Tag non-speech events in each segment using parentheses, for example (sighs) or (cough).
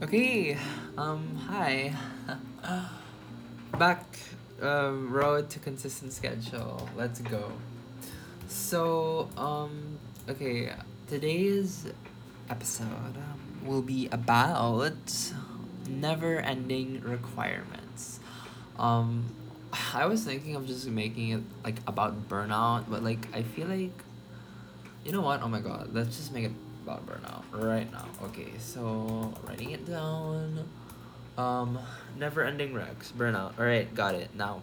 Okay, um, hi. (sighs) Back, uh, road to consistent schedule. Let's go. So, um, okay, today's episode um, will be about never ending requirements. Um, (sighs) I was thinking of just making it like about burnout, but like, I feel like, you know what? Oh my god, let's just make it about burnout right now. Okay, so writing it down. Um, never ending Rex, burnout. Alright, got it. Now.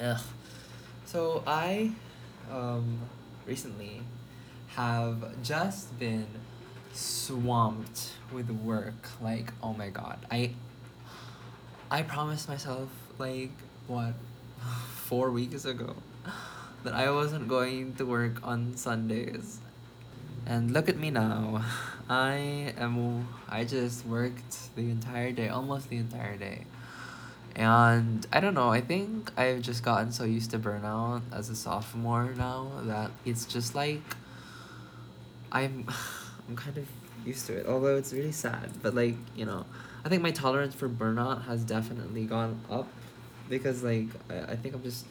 Ugh. So I um recently have just been swamped with work. Like, oh my god. I I promised myself like what (sighs) four weeks ago that I wasn't going to work on Sundays and look at me now. I am I just worked the entire day, almost the entire day. And I don't know, I think I've just gotten so used to burnout as a sophomore now that it's just like I'm (laughs) I'm kind of used to it. Although it's really sad, but like, you know, I think my tolerance for burnout has definitely gone up because like I, I think I'm just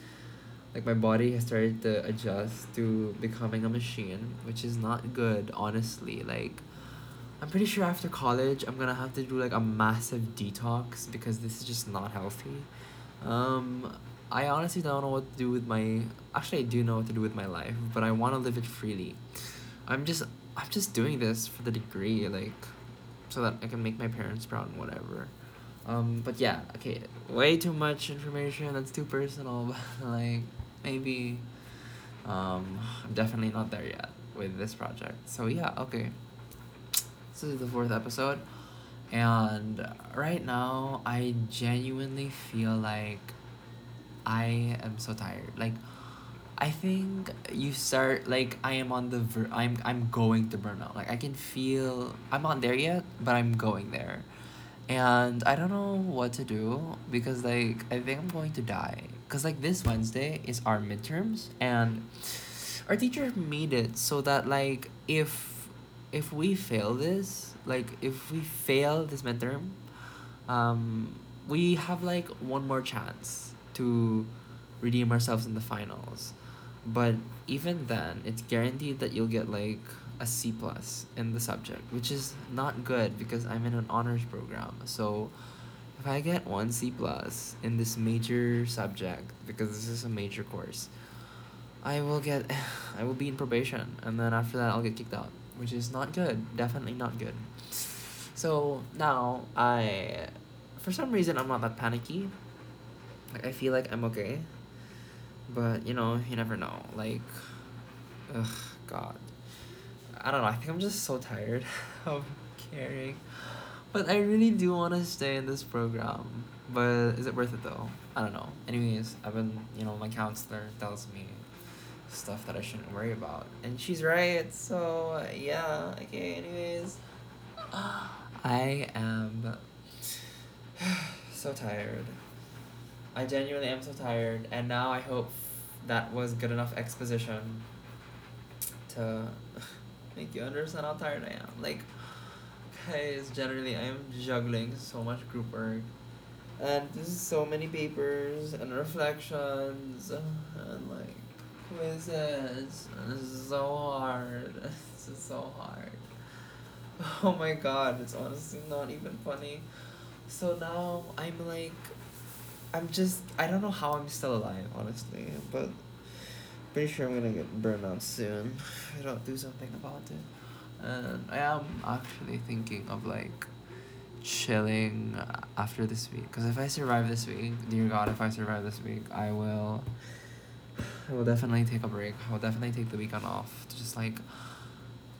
like my body has started to adjust to becoming a machine which is not good honestly. Like i'm pretty sure after college i'm gonna have to do like a massive detox because this is just not healthy. Um i honestly don't know what to do with my actually i do know what to do with my life but i want to live it freely. I'm just i'm just doing this for the degree like so that i can make my parents proud and whatever. Um but yeah okay way too much information that's too personal (laughs) but like maybe um, I'm definitely not there yet with this project. So yeah, okay. This is the fourth episode, and right now I genuinely feel like I am so tired. Like, I think you start like I am on the ver- I'm I'm going to burnout. Like I can feel I'm not there yet, but I'm going there and I don't know what to do because like I think I'm going to die because like this Wednesday is our midterms and our teacher made it so that like if if we fail this like if we fail this midterm um we have like one more chance to redeem ourselves in the finals but even then it's guaranteed that you'll get like a C plus in the subject, which is not good because I'm in an honors program. So if I get one C plus in this major subject, because this is a major course, I will get (sighs) I will be in probation and then after that I'll get kicked out, which is not good. Definitely not good. So now I for some reason I'm not that panicky. Like I feel like I'm okay. But you know, you never know. Like ugh god. I don't know. I think I'm just so tired (laughs) of caring. But I really do want to stay in this program. But is it worth it though? I don't know. Anyways, I've been, you know, my counselor tells me stuff that I shouldn't worry about. And she's right. So, yeah. Okay, anyways. (sighs) I am (sighs) so tired. I genuinely am so tired. And now I hope that was good enough exposition to (sighs) make you understand how tired I am. Like, guys, generally I am juggling so much group work, and this is so many papers and reflections and like quizzes. And this is so hard. (laughs) This is so hard. Oh my god, it's honestly not even funny. So now I'm like, I'm just I don't know how I'm still alive, honestly, but pretty sure I'm gonna get burned out soon if I don't do something about it. And I am actually thinking of like chilling after this week. Because if I survive this week, dear God, if I survive this week, I will. I will definitely take a break. I will definitely take the weekend off to just like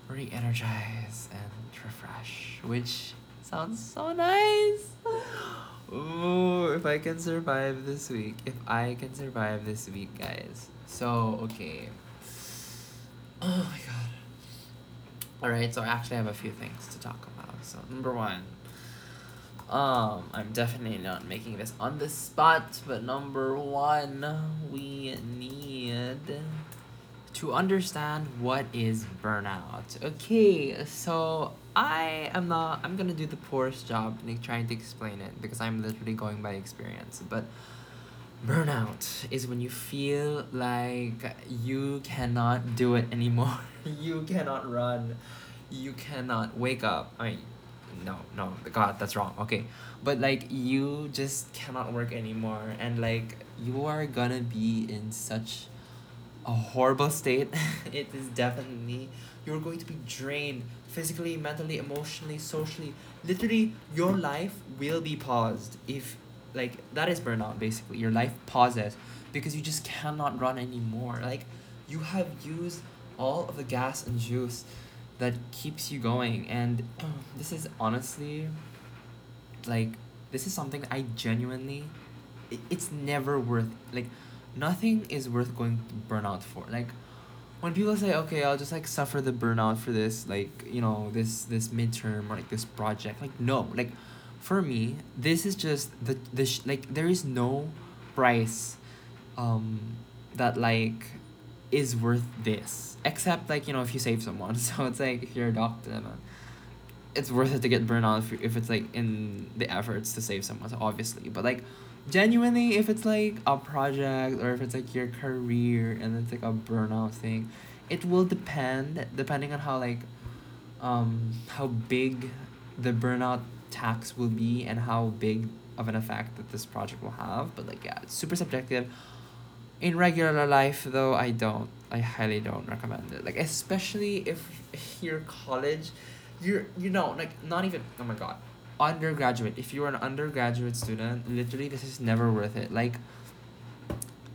re energize and refresh, which sounds so nice. Ooh, if I can survive this week, if I can survive this week, guys. So, okay. Oh my god. Alright, so I actually have a few things to talk about. So, number one, um, I'm definitely not making this on the spot, but number one, we need to understand what is burnout. Okay, so I am not. I'm gonna do the poorest job in trying to explain it because I'm literally going by experience. But burnout is when you feel like you cannot do it anymore. (laughs) you cannot run. You cannot wake up. I mean, no, no, God, that's wrong. Okay, but like you just cannot work anymore, and like you are gonna be in such a horrible state. (laughs) it is definitely you're going to be drained physically, mentally, emotionally, socially. Literally, your life will be paused if, like, that is burnout basically. Your life pauses because you just cannot run anymore. Like, you have used all of the gas and juice that keeps you going. And (clears throat) this is honestly, like, this is something I genuinely, it, it's never worth, like, nothing is worth going to burnout for. Like, when people say okay i'll just like suffer the burnout for this like you know this this midterm or like this project like no like for me this is just the the sh- like there is no price um that like is worth this. Except like you know if you save someone. (laughs) So it's like if you're a doctor then it's worth it to get burned out if, if it's like in the efforts to save someone so obviously. But like genuinely if it's like a project or if it's like your career and it's like a burnout thing it will depend depending on how like um how big the burnout tax will be and how big of an effect that this project will have but like yeah it's super subjective. In regular life though i don't i highly don't recommend it. Like especially if your college you're you know like not even oh my god undergraduate. If you're an undergraduate student literally this is never worth it. Like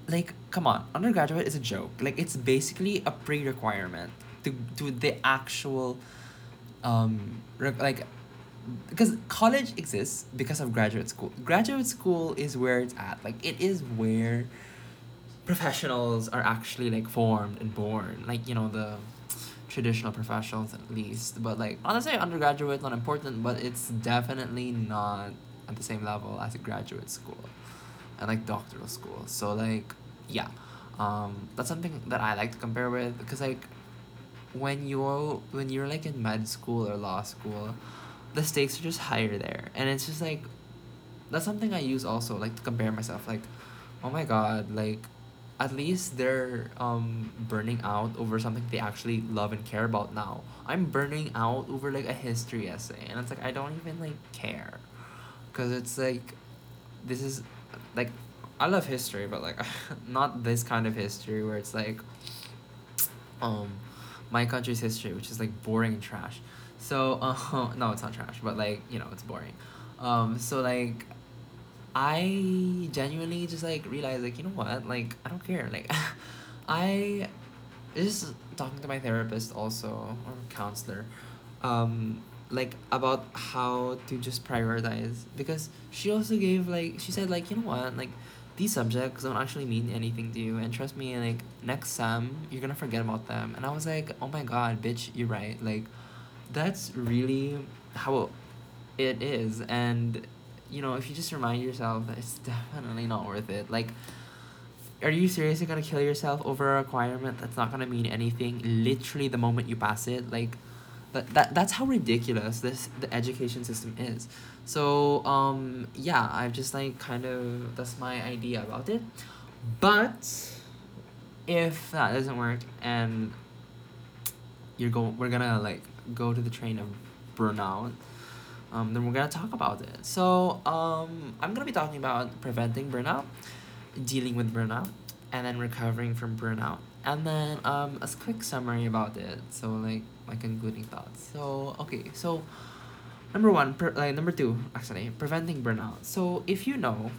like come on undergraduate is a joke. Like it's basically a pre-requirement to to the actual um like because college exists because of graduate school graduate school is where it's at like it is where professionals are actually like formed and born like you know the traditional professionals at least. But like honestly, undergraduate not important, but it's definitely not at the same level as a graduate school and like doctoral school. So like yeah, um, that's something that I like to compare with because like when you're when you're like in med school or law school, the stakes are just higher there, and it's just like that's something I use also like to compare myself like, oh my god like at least they're um burning out over something they actually love and care about now. I'm burning out over like a history essay and it's like I don't even like care. Cuz it's like this is like I love history but like (laughs) not this kind of history where it's like um my country's history which is like boring trash. So uh, (laughs) no, it's not trash, but like, you know, it's boring. Um so like I genuinely just like realized like you know what? Like I don't care. Like (laughs) I just talking to my therapist also or counselor um like about how to just prioritize. Because she also gave like she said like you know what? Like these subjects don't actually mean anything to you. And trust me like next sem you're gonna forget about them. And I was like oh my god bitch you're right. Like that's really how it is and you know, if you just remind yourself that it's (laughs) definitely not worth it, like, are you seriously gonna kill yourself over a requirement that's not gonna mean anything literally the moment you pass it? Like, that, that that's how ridiculous this the education system is. So um yeah, I've just like kind of that's my idea about it. But if that doesn't work and you're going we're gonna like go to the train of burnout um, then we're gonna talk about it. So um, I'm gonna be talking about preventing burnout, dealing with burnout, and then recovering from burnout, and then um, a quick summary about it. So like my concluding thoughts. So okay, so number one, per, like number two, actually preventing burnout. So if you know,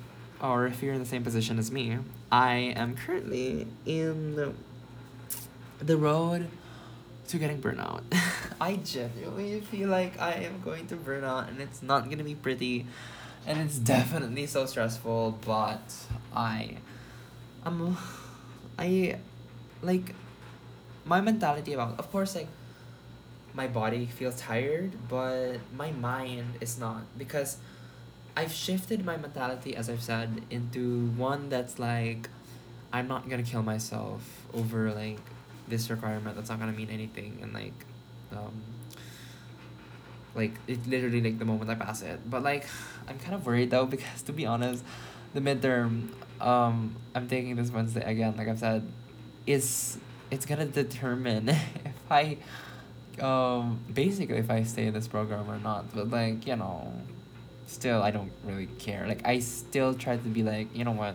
or if you're in the same position as me, I am currently in the, the road to getting burnout. (laughs) I genuinely feel like I am going to burn out and it's not gonna be pretty and it's definitely so stressful, but I um I like my mentality about of course like my body feels tired, but my mind is not because I've shifted my mentality as I've said into one that's like I'm not gonna kill myself over like this requirement that's not gonna mean anything and like um like it literally like the moment I pass it. But like I'm kind of worried though (laughs) because to be honest, the midterm um I'm taking this Wednesday again, like I've said, is it's gonna determine (laughs) if I um basically if I stay in this program or not. But like, you know, still I don't really care. Like I still try to be like, you know what,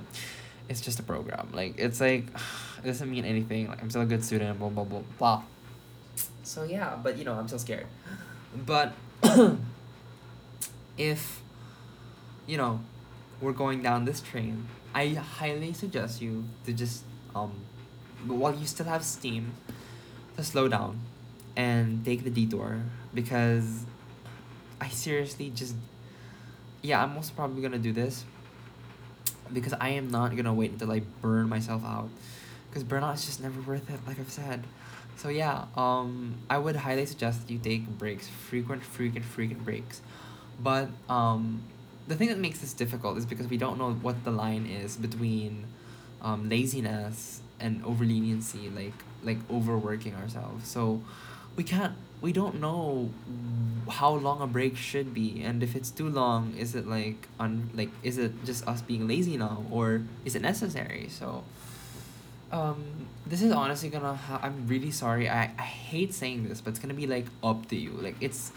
it's just a program. Like it's like (sighs) doesn't mean anything. Like I'm still a good student, blah blah blah blah. So yeah, but you know, I'm still scared. But (coughs) if you know, we're going down this train, I highly suggest you to just um while you still have steam to slow down and take the detour because I seriously just yeah, I'm most probably gonna do this because I am not gonna wait until I burn myself out because burnout is just never worth it like I've said. So yeah um I would highly suggest you take breaks frequent frequent frequent breaks. But um the thing that makes this difficult is because we don't know what the line is between um laziness and over leniency like like overworking ourselves. So we can't we don't know how long a break should be and if it's too long is it like un like is it just us being lazy now or is it necessary? So um this is honestly gonna ha- i'm really sorry. I, I hate saying this but it's gonna be like up to you. Like it's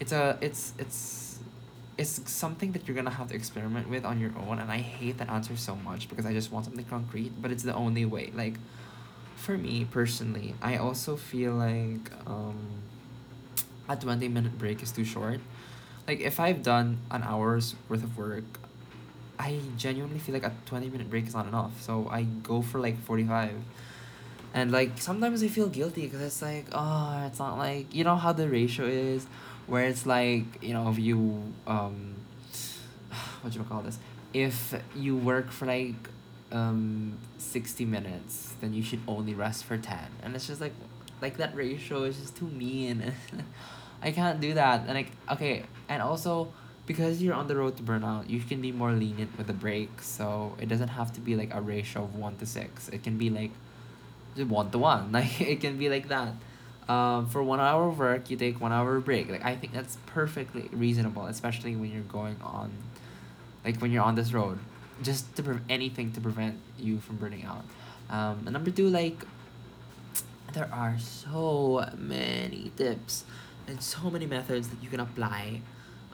it's a it's it's it's something that you're gonna have to experiment with on your own and i hate that answer so much because i just want something concrete but it's the only way. Like for me personally i also feel like um a 20 minute break is too short. Like if i've done an hour's worth of work i genuinely feel like a 20 minute break is not enough so i go for like 45 and like sometimes i feel guilty because it's like oh it's not like you know how the ratio is? Where it's like you know if you um (sighs) what do you call this? If you work for like um 60 minutes then you should only rest for 10 and it's just like like that ratio is just too mean. (laughs) I can't do that. And like okay and also because you're on the road to burnout you can be more lenient with the break so it doesn't have to be like a ratio of 1 to 6 it can be like 1 to 1 (laughs) like it can be like that. Um, for one hour of work you take one hour break. Like i think that's perfectly reasonable especially when you're going on like when you're on this road. Just to pre- anything to prevent you from burning out. Um, and number two like there are so many tips and so many methods that you can apply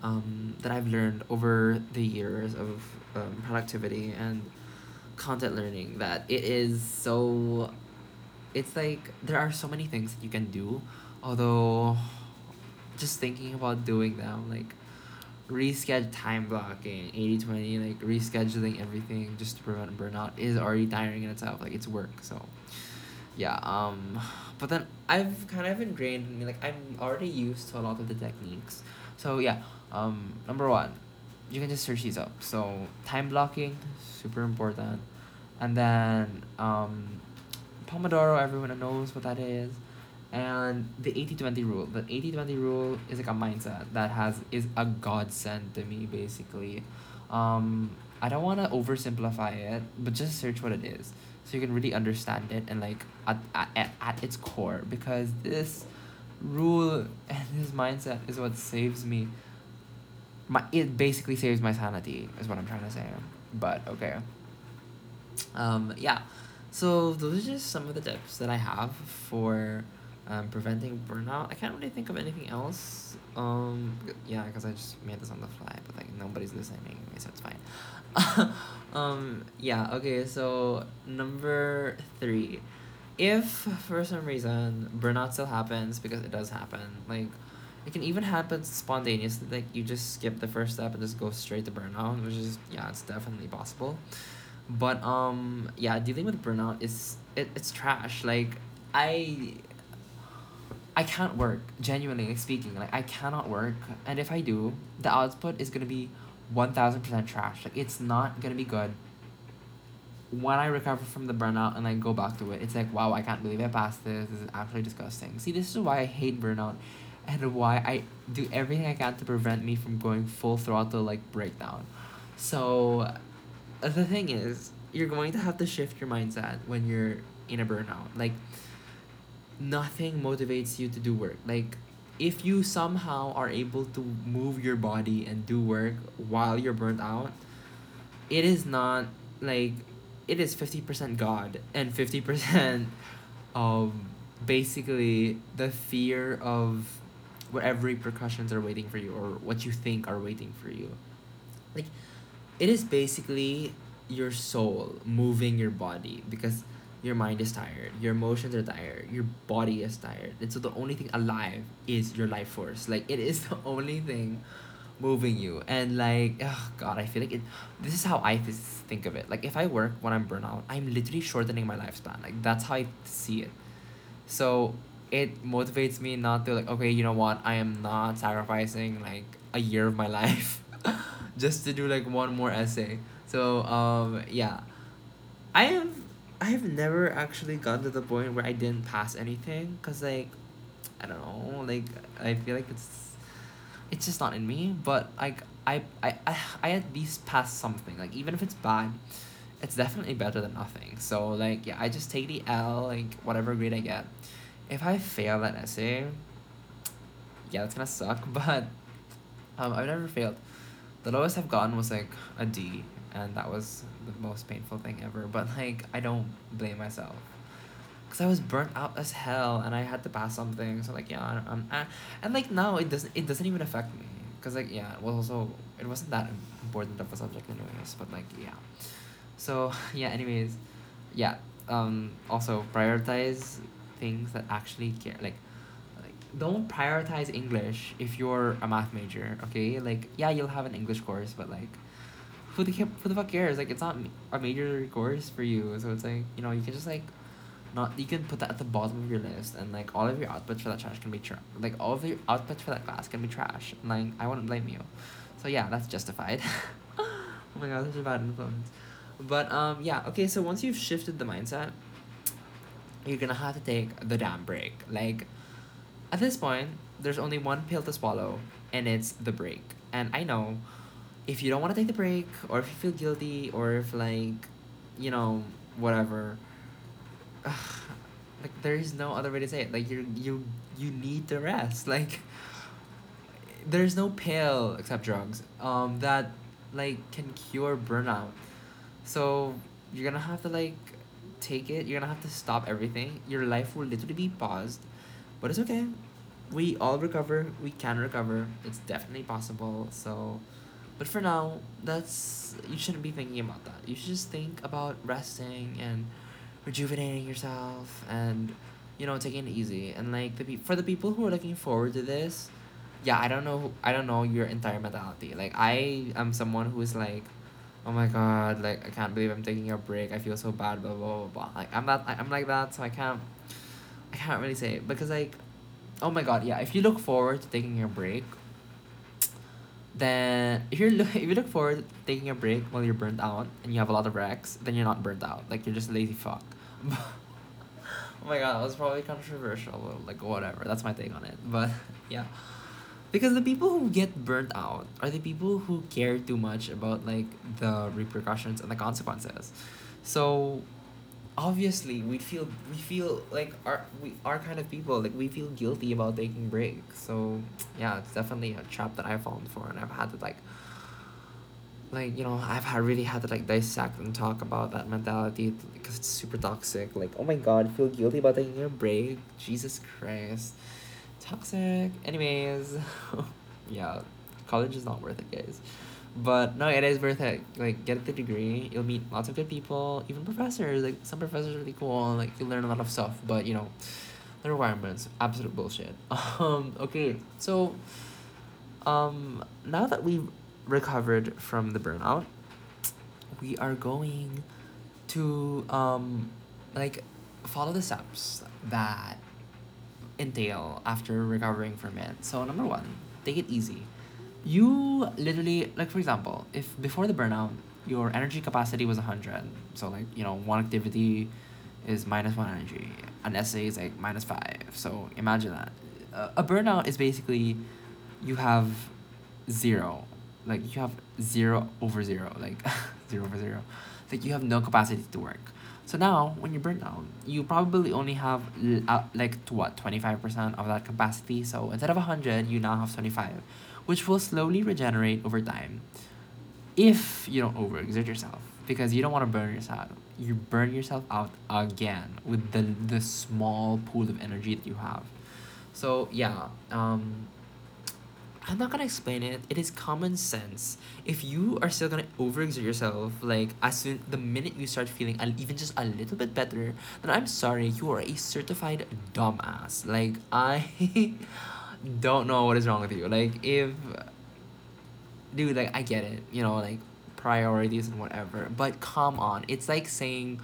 um, that i've learned over the years of um, productivity and content learning that it is so it's like there are so many things that you can do although just thinking about doing them like reschedule time blocking 80 20 like rescheduling everything just to prevent burnout is already tiring in itself like it's work so yeah um but then i've kind of ingrained in me like i'm already used to a lot of the techniques. So yeah um number one you can just search these up so time blocking super important and then um Pomodoro, everyone knows what that is. And the 80-20 rule. The 80-20 rule is like a mindset that has is a godsend to me basically. Um, I don't want to oversimplify it, but just search what it is so you can really understand it and like at, at, at its core because this rule and this mindset is what saves me my it basically saves my sanity is what i'm trying to say but okay um yeah so those are just some of the tips that I have for um, preventing burnout. I can't really think of anything else. Um, yeah, because I just made this on the fly, but like nobody's listening so it's fine. (laughs) um, yeah. Okay. So number three, if for some reason burnout still happens because it does happen, like it can even happen spontaneously. Like you just skip the first step and just go straight to burnout, which is yeah, it's definitely possible. But um yeah dealing with burnout is it, it's trash. Like i i can't work genuinely speaking. Like i cannot work and if i do the output is gonna be 1000% trash. Like it's not gonna be good. When i recover from the burnout and i go back to it it's like wow i can't believe i passed this. This is actually disgusting. See this is why i hate burnout and why i do everything i can to prevent me from going full throttle like breakdown so the thing is, you're going to have to shift your mindset when you're in a burnout. Like, nothing motivates you to do work. Like, if you somehow are able to move your body and do work while you're burnt out, it is not like it is 50% God and 50% (laughs) of basically the fear of whatever repercussions are waiting for you or what you think are waiting for you. Like it is basically your soul moving your body because your mind is tired, your emotions are tired, your body is tired. And so the only thing alive is your life force. Like it is (laughs) the only thing moving you. And like, oh god, I feel like it this is how I th- think of it. Like if I work when I'm burnout, I'm literally shortening my lifespan. Like that's how I see it. So it motivates me not to like, okay, you know what, I am not sacrificing like a year of my (laughs) life (laughs) just to do like one more essay. So um yeah. I have I have never actually gotten to the point where I didn't pass anything cuz like I don't know, like I feel like it's it's just not in me, but like I I I, I at least pass something. Like even if it's bad, it's definitely better than nothing. So like yeah, I just take the L, like whatever grade I get. If I fail that essay, yeah, that's gonna suck, (laughs) but um I've never failed. The lowest I've gotten was like a D and that was the most painful thing ever. But like, I don't blame myself, cause I was burnt out as hell, and I had to pass something. So like, yeah, I'm, I, and like now it doesn't it doesn't even affect me, cause like yeah, well also it wasn't that important of a subject anyways. But like yeah, so (laughs) yeah. Anyways, yeah. Um. Also prioritize things that actually care. Like don't prioritize English if you're a math major, okay? Like, yeah, you'll have an English course, but like, who the who the fuck cares? Like it's not a major course for you, so it's like you know you can just like not you can put that at the bottom of your list and like all of your outputs for that trash can be trash like all of your outputs for that class can be trash and like I wouldn't blame you so yeah that's justified (laughs) oh my god such a bad influence but um yeah okay so once you've shifted the mindset you're gonna have to take the damn break. Like at this point there's only one pill to swallow and it's the break. And I know if you don't want to take the break or if you feel guilty or if like you know whatever (sighs) like there is no other way to say it. Like you you you need to rest. (laughs) Like there's no pill except drugs um that like can cure burnout. So you're gonna have to like take it. You're gonna have to stop everything. Your life will literally be paused. But it's okay. We all recover. We can recover. It's definitely possible. So but for now, that's you shouldn't be thinking about that. You should just think about resting and rejuvenating yourself and you know taking it easy. And like the pe- for the people who are looking forward to this yeah i don't know i don't know your entire mentality. Like i am someone who is like oh my god like i can't believe i'm taking a break i feel so bad blah blah blah, blah. like i'm not i'm like that so i can't i can't really say it because like oh my god yeah if you look forward to taking your break then if you're look (laughs) if you look forward to taking a break while you're burnt out and you have a lot of recs, then you're not burnt out. Like you're just a lazy fuck. (laughs) oh my god, that was probably controversial. Like whatever, that's my take on it. But (laughs) yeah, because the people who get burnt out are the people who care too much about like the repercussions and the consequences. So obviously we feel we feel like our we are kind of people like we feel guilty about taking breaks. So yeah it's definitely a trap that i've fallen for and i've had to like like you know i've had really had to like dissect and talk about that mentality because it's super toxic. Like oh my god feel guilty about taking a break? Jesus christ toxic anyways (laughs) yeah college is not worth it guys but no, it is worth it. Like get the degree, you'll meet lots of good people, even professors. Like some professors are really cool. Like you learn a lot of stuff. But you know, the requirements absolute bullshit. (laughs) Um. Okay. So, um. Now that we've recovered from the burnout, we are going to um, like, follow the steps that entail after recovering from it. So number one, take it easy. You literally like for example if before the burnout your energy capacity was 100 so like you know one activity is minus one energy an essay is like minus five. So imagine that. A burnout is basically you have zero like you have zero over zero like (laughs) zero over zero. Like you have no capacity to work So now, when you burn down, you probably only have uh, like to what twenty five percent of that capacity. So instead of hundred, you now have twenty five, which will slowly regenerate over time, if you don't overexert yourself because you don't want to burn yourself. You burn yourself out again with the the small pool of energy that you have. So yeah, um, I'm not gonna explain it. It is common sense. If you are still gonna overexert yourself, like as soon the minute you start feeling a, even just a little bit better, then I'm sorry, you are a certified dumbass. Like I (laughs) don't know what is wrong with you. Like if dude, like I get it, you know, like priorities and whatever. But come on, it's like saying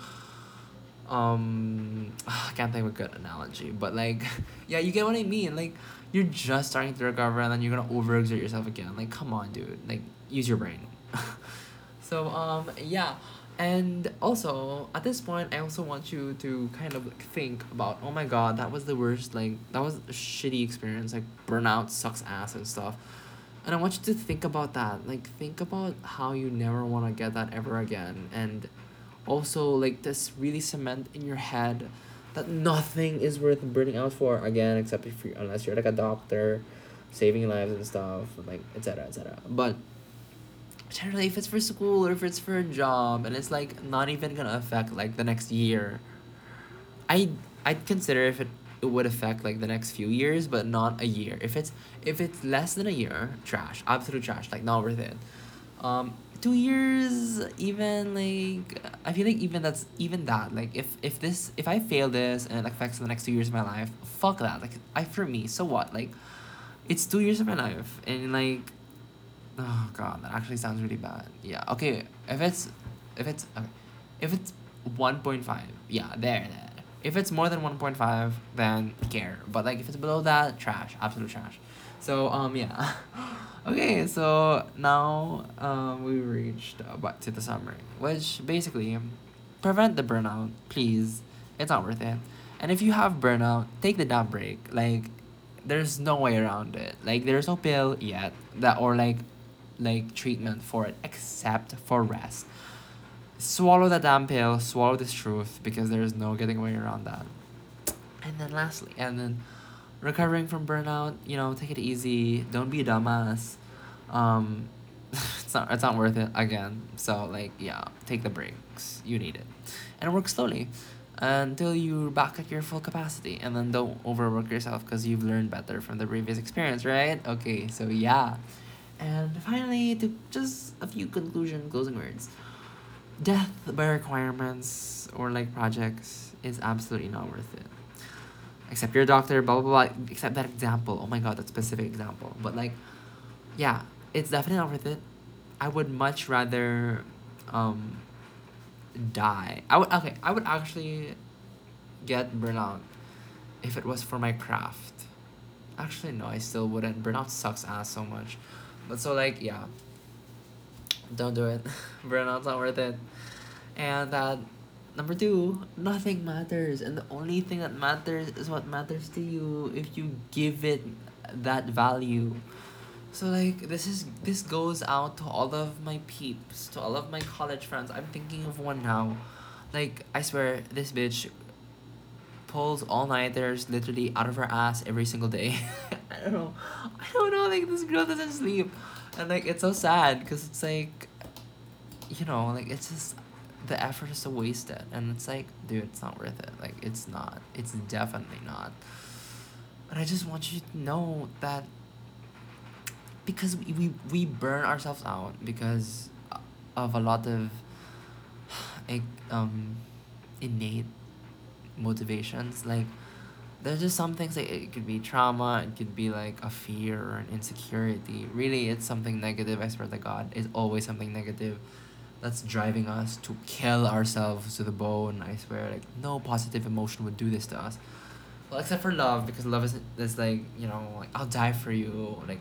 um (sighs) I can't think of a good analogy, but like (laughs) yeah, you get what I mean. Like you're just starting to recover and then you're gonna overexert yourself again. Like come on, dude. Like use your brain. (laughs) so um yeah. And also at this point I also want you to kind of like think about oh my god, that was the worst like that was a shitty experience. Like burnout sucks ass and stuff. And I want you to think about that. Like think about how you never wanna get that ever again and also like this really cement in your head that nothing is worth burning out for again except if you unless you're like a doctor saving lives and stuff like etc etc but generally if it's for school or if it's for a job and it's like not even gonna affect like the next year i i'd consider if it, it would affect like the next few years but not a year. If it's if it's less than a year trash absolute trash like not worth it. Um two years even like i feel like even that's even that like if if this if i fail this and it affects the next two years of my life fuck that. Like i for me so what? Like it's two years of my life and like oh god that actually sounds really bad. Yeah okay if it's if it's okay if it's 1.5 yeah there there. If it's more than 1.5 then care. But like if it's below that trash absolute trash. So um yeah (laughs) okay so now um we reached back to the summary which basically prevent the burnout please. It's not worth it. And if you have burnout take the damn break. Like there's no way around it. Like there's no pill yet that or like like treatment for it except for rest. Swallow that damn pill swallow this truth because there's no getting away around that. And then lastly and then recovering from burnout you know take it easy. Don't be a dumbass. Um (laughs) it's not it's not worth it again. So like yeah take the breaks. You need it. And work slowly until you're back at your full capacity. And then don't overwork yourself because you've learned better from the previous experience right? Okay so yeah. And finally to just a few conclusion closing words. Death by requirements or like projects is absolutely not worth it except you're doctor, blah blah blah. Except that example. Oh my god, that specific example. But like, yeah, it's definitely not worth it. I would much rather, um, die. I would okay. I would actually get burnout if it was for my craft. Actually, no, I still wouldn't. Burnout sucks ass so much. But so like yeah. Don't do it. (laughs) Burnout's not worth it. And that Number two, nothing matters. And the only thing that matters is what matters to you if you give it that value. So like this is this goes out to all of my peeps, to all of my college friends. I'm thinking of one now. Like I swear this bitch pulls all nighters literally out of her ass every single day. (laughs) I don't know. I don't know like this girl doesn't sleep. And like it's so sad because it's like you know, like it's just the effort is so wasted and it's like dude it's not worth it. Like it's not it's definitely not. But i just want you to know that because we, we, we burn ourselves out because of a lot of um innate motivations. Like there's just some things like it could be trauma it could be like a fear or an insecurity. Really it's something negative i swear to god. It's always something negative that's driving us to kill ourselves to the bone. I swear, like no positive emotion would do this to us. Well, except for love, because love is is like you know like I'll die for you. Like,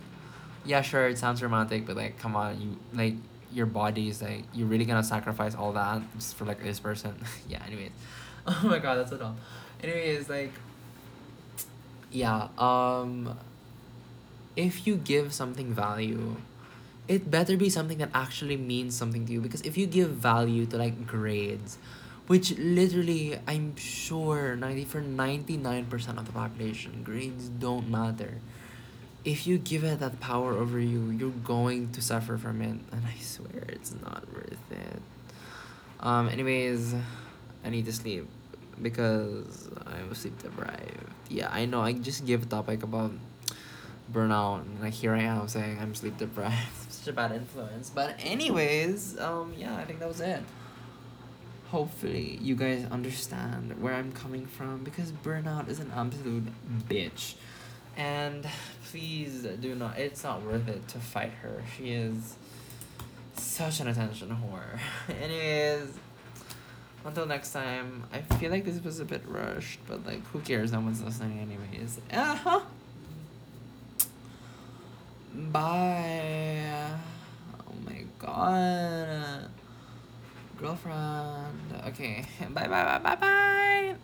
yeah, sure, it sounds romantic, but like, come on, you like your body is like you're really gonna sacrifice all that just for like this person. (laughs) yeah. Anyways, (laughs) oh my god, that's so dumb. Anyways, like, yeah. Um, if you give something value it better be something that actually means something to you. Because if you give value to like grades which literally I'm sure 90 for 99% of the population grades don't matter. If you give it that power over you you're going to suffer from it. And I swear it's not worth it. Um anyways I need to sleep because I'm sleep deprived. Yeah I know. I just gave a topic about burnout and like here I am saying I'm sleep deprived (laughs) such a bad influence but anyways um yeah I think that was it hopefully you guys understand where I'm coming from because burnout is an absolute bitch. And please do not, it's not worth it to fight her. She is such an attention whore. (laughs) Anyways, until next time, I feel like this was a bit rushed, but like, who cares? No one's listening, anyways. Uh huh. Bye. Oh my god girlfriend. Okay, (laughs) bye bye bye bye bye.